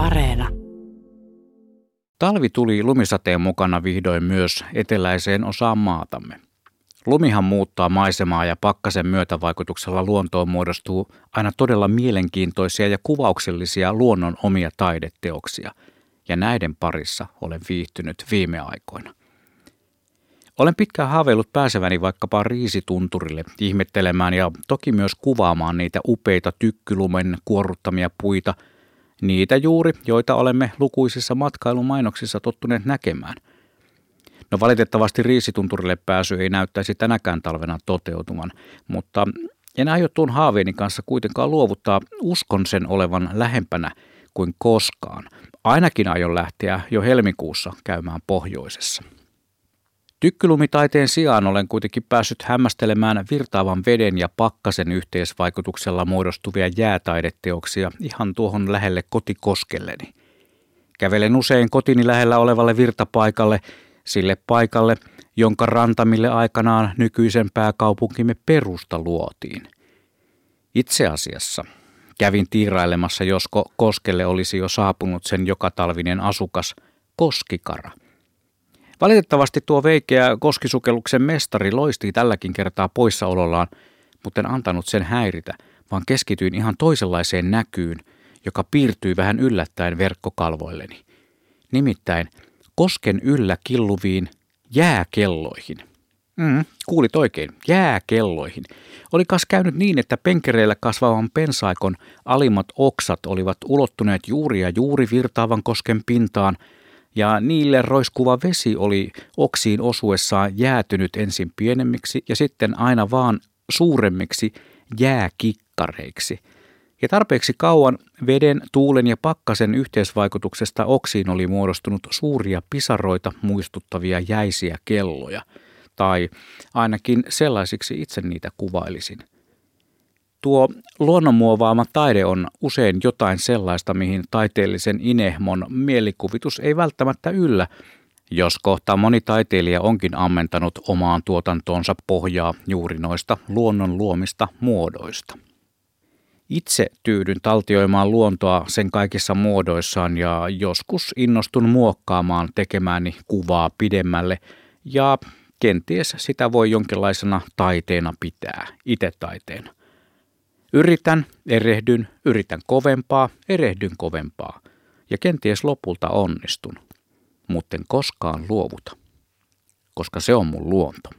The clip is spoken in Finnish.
Areena. Talvi tuli lumisateen mukana vihdoin myös eteläiseen osaan maatamme. Lumihan muuttaa maisemaa ja pakkasen myötävaikutuksella luontoon muodostuu aina todella mielenkiintoisia ja kuvauksellisia luonnon omia taideteoksia, ja näiden parissa olen viihtynyt viime aikoina. Olen pitkään haaveillut pääseväni vaikkapa riisitunturille ihmettelemään ja toki myös kuvaamaan niitä upeita tykkylumen kuorruttamia puita, niitä juuri, joita olemme lukuisissa matkailumainoksissa tottuneet näkemään. No valitettavasti riisitunturille pääsy ei näyttäisi tänäkään talvena toteutuvan, mutta en aio tuon haaveeni kanssa kuitenkaan luovuttaa uskon sen olevan lähempänä kuin koskaan. Ainakin aion lähteä jo helmikuussa käymään pohjoisessa. Tykkylumitaiteen sijaan olen kuitenkin päässyt hämmästelemään virtaavan veden ja pakkasen yhteisvaikutuksella muodostuvia jäätaideteoksia ihan tuohon lähelle kotikoskelleni. Kävelen usein kotini lähellä olevalle virtapaikalle, sille paikalle, jonka rantamille aikanaan nykyisen pääkaupunkimme perusta luotiin. Itse asiassa kävin tiirailemassa, josko koskelle olisi jo saapunut sen joka talvinen asukas, koskikara – Valitettavasti tuo veikeä koskisukelluksen mestari loisti tälläkin kertaa poissaolollaan, mutta en antanut sen häiritä, vaan keskityin ihan toisenlaiseen näkyyn, joka piirtyi vähän yllättäen verkkokalvoilleni. Nimittäin kosken yllä killuviin jääkelloihin. Mm, kuulit oikein, jääkelloihin. Oli kas käynyt niin, että penkereillä kasvavan pensaikon alimmat oksat olivat ulottuneet juuri ja juuri virtaavan kosken pintaan – ja niille roiskuva vesi oli oksiin osuessaan jäätynyt ensin pienemmiksi ja sitten aina vaan suuremmiksi jääkikkareiksi. Ja tarpeeksi kauan veden, tuulen ja pakkasen yhteisvaikutuksesta oksiin oli muodostunut suuria pisaroita muistuttavia jäisiä kelloja, tai ainakin sellaisiksi itse niitä kuvailisin – Tuo luonnonmuovaama taide on usein jotain sellaista, mihin taiteellisen inehmon mielikuvitus ei välttämättä yllä, jos kohta moni taiteilija onkin ammentanut omaan tuotantoonsa pohjaa juuri noista luonnon luomista muodoista. Itse tyydyn taltioimaan luontoa sen kaikissa muodoissaan ja joskus innostun muokkaamaan tekemääni kuvaa pidemmälle ja kenties sitä voi jonkinlaisena taiteena pitää, itse taiteena. Yritän, erehdyn, yritän kovempaa, erehdyn kovempaa. Ja kenties lopulta onnistun. Mutten koskaan luovuta. Koska se on mun luonto.